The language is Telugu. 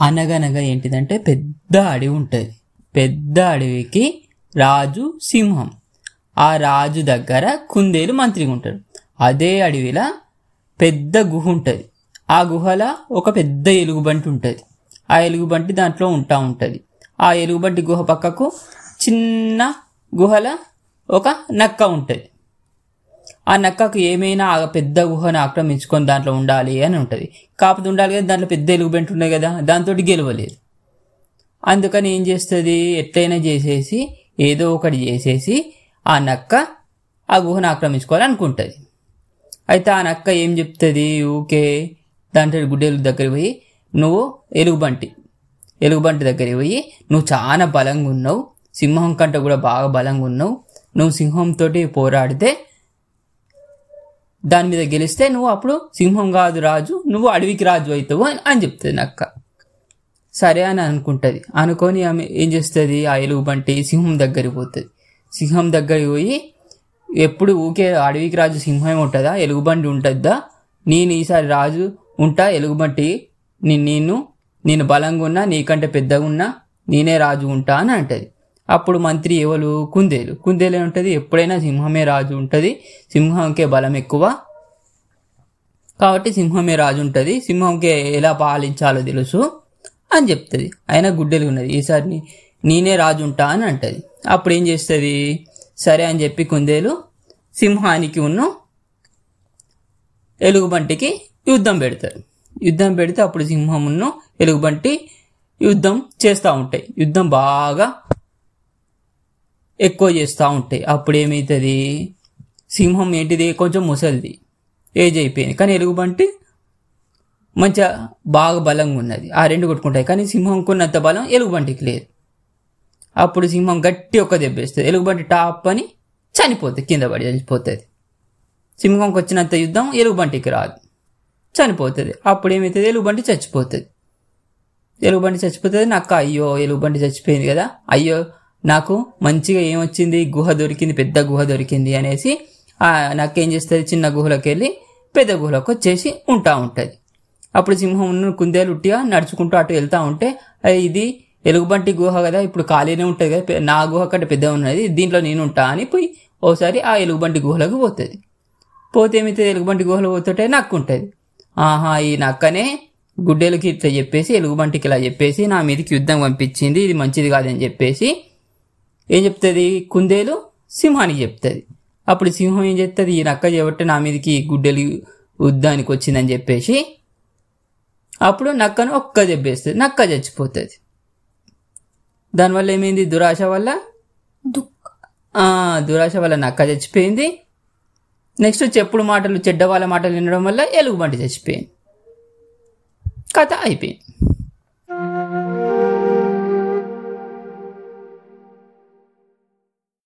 అనగనగా ఏంటిదంటే పెద్ద అడవి ఉంటుంది. పెద్ద అడవికి రాజు సింహం. ఆ రాజు దగ్గర కుందేలు మంత్రిగా ఉంటాడు. అదే అడవిలో పెద్ద గుహ ఉంటుంది. ఆ గుహలో ఒక పెద్ద ఎలుగుబంటి ఉంటుంది. ఆ ఎలుగుబంటి దాంట్లో ఉంటా ఉంటుంది. ఆ ఎలుగుబంటి గుహ పక్కకు చిన్న గుహల ఒక నక్క ఉంటుంది. ఆ నక్కకు ఏమైనా పెద్ద గుహను ఆక్రమించుకొని దాంట్లో ఉండాలి అని ఉంటుంది. కాకపోతే ఉండాలి కదా దాంట్లో పెద్ద ఎలుగుబంటి ఉన్నాయి కదా దాంతో గెలవలేదు. అందుకని ఏం చేస్తుంది? ఎట్లయినా చేసేసి ఏదో ఒకటి చేసేసి ఆ నక్క ఆ గుహను ఆక్రమించుకోవాలనుకుంటుంది అయితే ఆ నక్క ఏం చెప్తుంది? ఊకే దాంట్లో గుడ్డెలు దగ్గరికి పోయి నువ్వు ఎలుగుబంటి ఎలుగుబంటి దగ్గరికి పోయి నువ్వు చాలా బలంగా ఉన్నావు సింహం కంటే కూడా బాగా బలంగా ఉన్నావు నువ్వు సింహంతో పోరాడితే దాని మీద గెలిస్తే నువ్వు అప్పుడు సింహం కాదు రాజు నువ్వు అడవికి రాజు అవుతావు అని అని చెప్తుంది నక్క సరే అని అనుకుంటుంది. అనుకొని ఆమె ఏం చేస్తుంది? ఆ ఎలుగుబంటి సింహం దగ్గరికి పోతుంది. సింహం దగ్గరికి పోయి ఎప్పుడు ఊకే అడవికి రాజు సింహం ఉంటుందా? ఎలుగుబంటి ఉంటుందా నేను ఈసారి రాజు ఉంటా ఎలుగుబంటి నేను నేను బలంగా ఉన్నా నీకంటే పెద్దగా ఉన్నా నేనే రాజు ఉంటా అని అంటది. అప్పుడు మంత్రి ఎవరు? కుందేలు. కుందేలు ఉంటుంది. ఎప్పుడైనా సింహమే రాజు ఉంటుంది. సింహంకే బలం ఎక్కువ. కాబట్టి సింహమే రాజు ఉంటుంది. సింహంకే ఎలా పాలించాలో తెలుసు అని చెప్తుంది. అయినా గుడ్డెలు ఉన్నది. ఈసారి నేనే రాజు ఉంటా అని అంటుంది. అప్పుడు ఏం చేస్తుంది? సరే అని చెప్పి కుందేలు సింహానికి ఉన్న ఎలుగుబంటికి యుద్ధం పెడతారు. యుద్ధం పెడితే అప్పుడు సింహమును ఎలుగుబంటి యుద్ధం చేస్తూ ఉంటాయి. యుద్ధం బాగా ఎక్కువ చేస్తూ ఉంటాయి అప్పుడు ఏమవుతుంది సింహం ఏంటిది? కొంచెం ముసలిది. ఏజ్ అయిపోయింది. కానీ ఎలుగుబంటి మంచిగా బాగా బలంగా ఉన్నది. ఆ రెండు కొట్టుకుంటాయి. కానీ సింహంకు ఉన్నంత బలం ఎలుగుబంటికి లేదు. అప్పుడు సింహం గట్టి ఒక దెబ్బేస్తుంది ఎలుగుబంటి టాప్ అని చనిపోతుంది కింద పడి చనిపోతుంది. సింహంకి వచ్చినంత యుద్ధం ఎలుగుబంటికి రాదు. చనిపోతుంది. అప్పుడు ఏమవుతుంది ఎలుగుబంటి చచ్చిపోతుంది. ఎలుగుబంటి చచ్చిపోతుంది. నాకు అయ్యో ఎలుగుబంటి చచ్చిపోయింది కదా. అయ్యో నాకు మంచిగా ఏమొచ్చింది? గుహ దొరికింది పెద్ద గుహ దొరికింది అనేసి నాకేం చేస్తుంది? చిన్న గుహలోకి వెళ్ళి పెద్ద గుహలోకి వచ్చేసి ఉంటా ఉంటుంది. అప్పుడు సింహం ఉన్న కుందేలు ఉట్టిగా నడుచుకుంటూ అటు వెళ్తా ఉంటే ఇది ఎలుగుబంటి గుహ కదా ఇప్పుడు ఖాళీనే ఉంటుంది కదా నా గుహ కంటే పెద్ద ఉన్నది దీంట్లో నేను ఉంటా అని పోయి ఓసారి ఆ ఎలుగుబంటి గుహలోకి పోతుంది. పోతే ఏమైతే ఎలుగుబంటి గుహలో పోతుంటే నక్కు ఉంటుంది ఆహా ఈ నక్కనే గుడ్డెలకి ఇట్లా చెప్పేసి ఎలుగుబంటికి ఇలా చెప్పేసి నా మీదకి యుద్ధం పంపించింది ఇది మంచిది కాదని చెప్పేసి ఏం చెప్తుంది? కుందేలు సింహానికి చెప్తుంది. అప్పుడు సింహం ఏం చెప్తుంది? ఈ నక్క చెబట్టి నా మీదకి గుడ్డెలు యుద్ధానికి వచ్చిందని చెప్పేసి అప్పుడు నక్కను ఒక్క దెబ్బేస్తుంది నక్క చచ్చిపోతుంది. దానివల్ల ఏమైంది? దురాశ వల్ల? దురాశ వల్ల నక్క చచ్చిపోయింది. నెక్స్ట్ చెప్పుడు మాటలు? చెడ్డ వాళ్ళ మాటలు వినడం వల్ల ఎలుగుబంటి చచ్చిపోయింది. కథ అయిపోయింది.